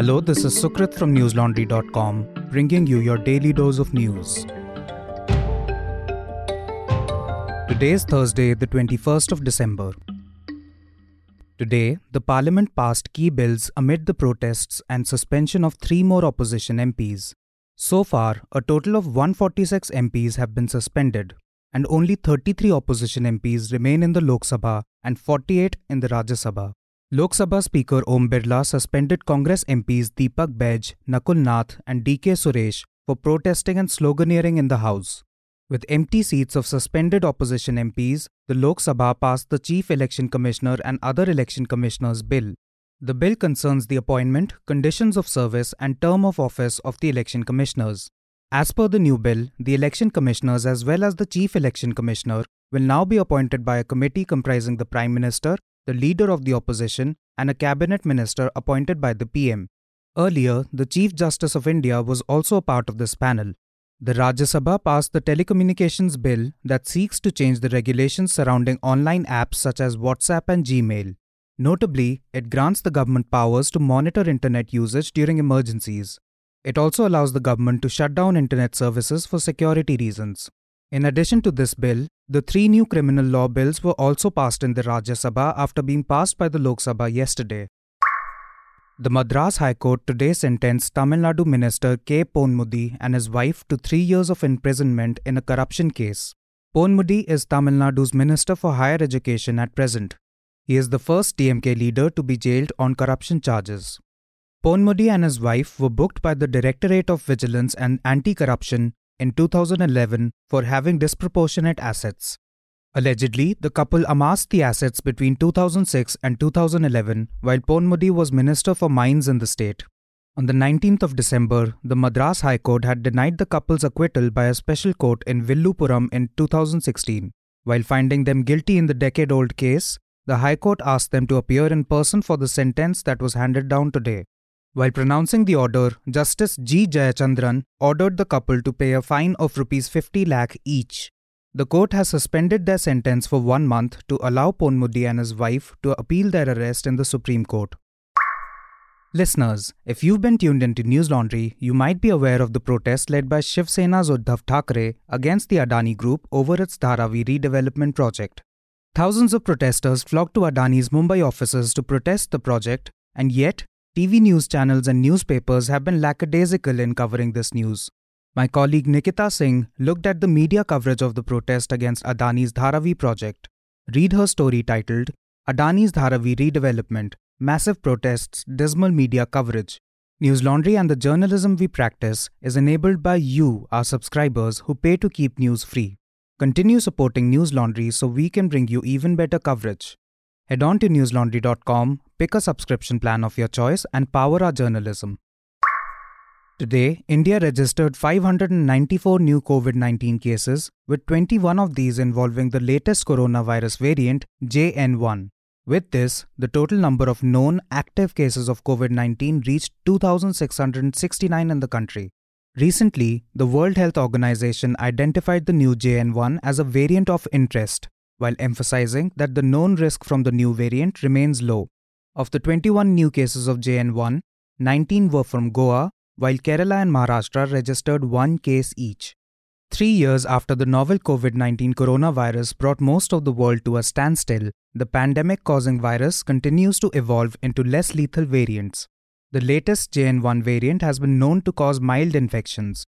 Hello, this is Sukrit from newslaundry.com, bringing you your daily dose of news. Today is Thursday, the 21st of December. Today, the Parliament passed key bills amid the protests and suspension of three more opposition MPs. So far, a total of 146 MPs have been suspended, and only 33 opposition MPs remain in the Lok Sabha and 48 in the Rajya Sabha. Lok Sabha Speaker Om Birla suspended Congress MPs Deepak Baij, Nakul Nath, and DK Suresh for protesting and sloganeering in the House. With empty seats of suspended opposition MPs, the Lok Sabha passed the Chief Election Commissioner and other election commissioners bill. The bill concerns the appointment, conditions of service, and term of office of the election commissioners. As per the new bill, the election commissioners as well as the Chief Election Commissioner will now be appointed by a committee comprising the Prime Minister, the leader of the opposition, and a cabinet minister appointed by the PM. Earlier, the Chief Justice of India was also a part of this panel. The Rajya Sabha passed the Telecommunications Bill that seeks to change the regulations surrounding online apps such as WhatsApp and Gmail. Notably, it grants the government powers to monitor internet usage during emergencies. It also allows the government to shut down internet services for security reasons. In addition to this bill, the three new criminal law bills were also passed in the Rajya Sabha after being passed by the Lok Sabha yesterday. The Madras High Court today sentenced Tamil Nadu Minister K. Ponmudi and his wife to three years of imprisonment in a corruption case. Ponmudi is Tamil Nadu's Minister for Higher Education at present. He is the first DMK leader to be jailed on corruption charges. Ponmudi and his wife were booked by the Directorate of Vigilance and Anti Corruption in 2011 for having disproportionate assets. Allegedly, the couple amassed the assets between 2006 and 2011 while Ponmudi was Minister for Mines in the state. On the 19th of December, the Madras High Court had denied the couple's acquittal by a special court in Villupuram in 2016. While finding them guilty in the decade old case, the High Court asked them to appear in person for the sentence that was handed down today. While pronouncing the order, Justice G. Jayachandran ordered the couple to pay a fine of rupees 50 lakh each. The court has suspended their sentence for one month to allow Ponmudi and his wife to appeal their arrest in the Supreme Court. Listeners, if you've been tuned into News Laundry, you might be aware of the protest led by Shiv Sena's Uddhav Thackeray against the Adani Group over its Dharavi redevelopment project. Thousands of protesters flocked to Adani's Mumbai offices to protest the project, and yet TV news channels and newspapers have been lackadaisical in covering this news. My colleague Nikita Singh looked at the media coverage of the protest against Adani's Dharavi project. Read her story titled Adani's Dharavi Redevelopment Massive Protests, Dismal Media Coverage. News Laundry and the journalism we practice is enabled by you, our subscribers, who pay to keep news free. Continue supporting News Laundry so we can bring you even better coverage. Head on to newslaundry.com, pick a subscription plan of your choice, and power our journalism. Today, India registered 594 new COVID 19 cases, with 21 of these involving the latest coronavirus variant, JN1. With this, the total number of known active cases of COVID 19 reached 2,669 in the country. Recently, the World Health Organization identified the new JN1 as a variant of interest, while emphasizing that the known risk from the new variant remains low. Of the 21 new cases of JN1, 19 were from Goa, while Kerala and Maharashtra registered one case each. Three years after the novel COVID 19 coronavirus brought most of the world to a standstill, the pandemic causing virus continues to evolve into less lethal variants. The latest JN1 variant has been known to cause mild infections.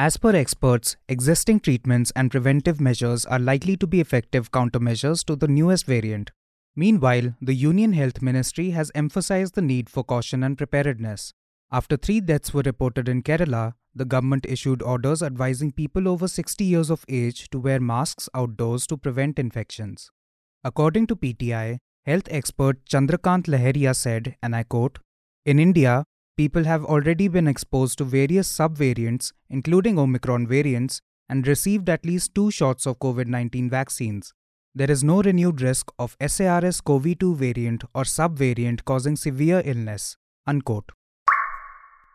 As per experts, existing treatments and preventive measures are likely to be effective countermeasures to the newest variant. Meanwhile, the Union Health Ministry has emphasized the need for caution and preparedness. After three deaths were reported in Kerala, the government issued orders advising people over 60 years of age to wear masks outdoors to prevent infections. According to PTI, health expert Chandrakant Lahariya said, and I quote, In India, people have already been exposed to various subvariants, including Omicron variants, and received at least two shots of COVID 19 vaccines. There is no renewed risk of SARS CoV 2 variant or subvariant causing severe illness. Unquote.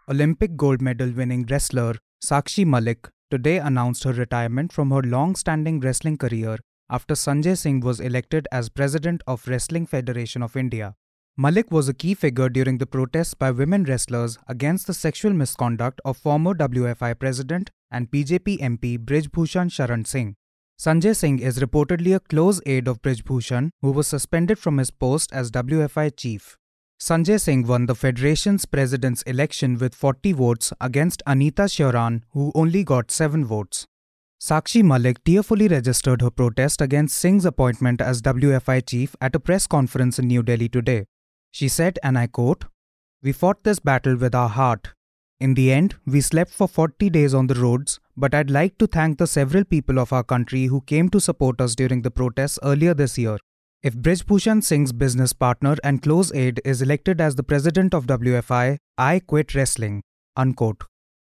Olympic gold medal winning wrestler Sakshi Malik today announced her retirement from her long standing wrestling career after Sanjay Singh was elected as president of Wrestling Federation of India. Malik was a key figure during the protests by women wrestlers against the sexual misconduct of former WFI president and BJP MP Brij Bhushan Sharan Singh. Sanjay Singh is reportedly a close aide of Brij Bhushan, who was suspended from his post as WFI chief. Sanjay Singh won the federation's president's election with 40 votes against Anita Sheoran, who only got 7 votes. Sakshi Malik tearfully registered her protest against Singh's appointment as WFI chief at a press conference in New Delhi today. She said, and I quote, We fought this battle with our heart. In the end, we slept for 40 days on the roads, but I'd like to thank the several people of our country who came to support us during the protests earlier this year. If Brij Bhushan Singh's business partner and close aide is elected as the president of WFI, I quit wrestling. Unquote.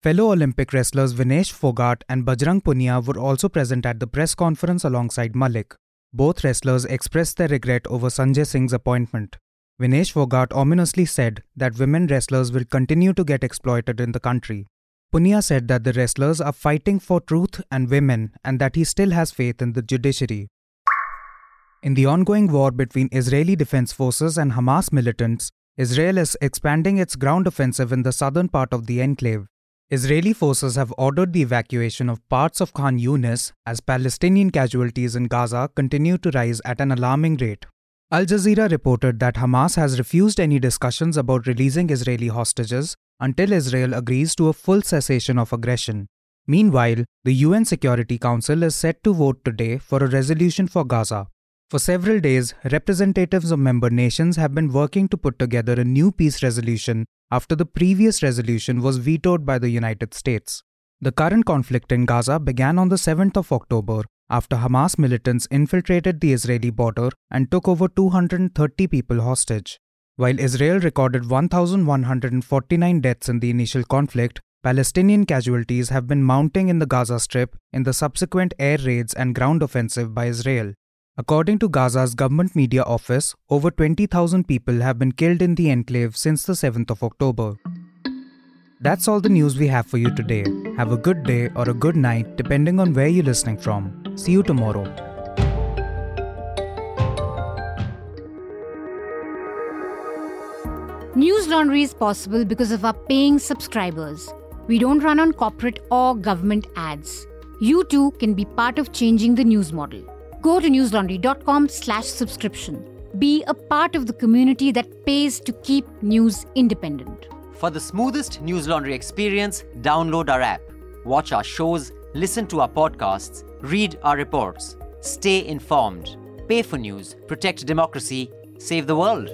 Fellow Olympic wrestlers Vinesh Phogat and Bajrang Punia were also present at the press conference alongside Malik. Both wrestlers expressed their regret over Sanjay Singh's appointment. Vinesh Phogat ominously said that women wrestlers will continue to get exploited in the country. Punia said that the wrestlers are fighting for truth and women and that he still has faith in the judiciary. In the ongoing war between Israeli Defense Forces and Hamas militants, Israel is expanding its ground offensive in the southern part of the enclave. Israeli forces have ordered the evacuation of parts of Khan Yunis as Palestinian casualties in Gaza continue to rise at an alarming rate. Al Jazeera reported that Hamas has refused any discussions about releasing Israeli hostages until Israel agrees to a full cessation of aggression. Meanwhile, the UN Security Council is set to vote today for a resolution for Gaza. For several days, representatives of member nations have been working to put together a new peace resolution after the previous resolution was vetoed by the United States. The current conflict in Gaza began on the 7th of October after Hamas militants infiltrated the Israeli border and took over 230 people hostage. While Israel recorded 1,149 deaths in the initial conflict, Palestinian casualties have been mounting in the Gaza Strip in the subsequent air raids and ground offensive by Israel. According to Gaza's government media office, over 20,000 people have been killed in the enclave since the 7th of October. That's all the news we have for you today. Have a good day or a good night, depending on where you're listening from. See you tomorrow. News Laundry is possible because of our paying subscribers. We don't run on corporate or government ads. You too can be part of changing the news model. Go to newslaundry.com slash subscription. Be a part of the community that pays to keep news independent. For the smoothest News Laundry experience, download our app. Watch our shows, listen to our podcasts, read our reports. Stay informed. Pay for news, protect democracy, save the world.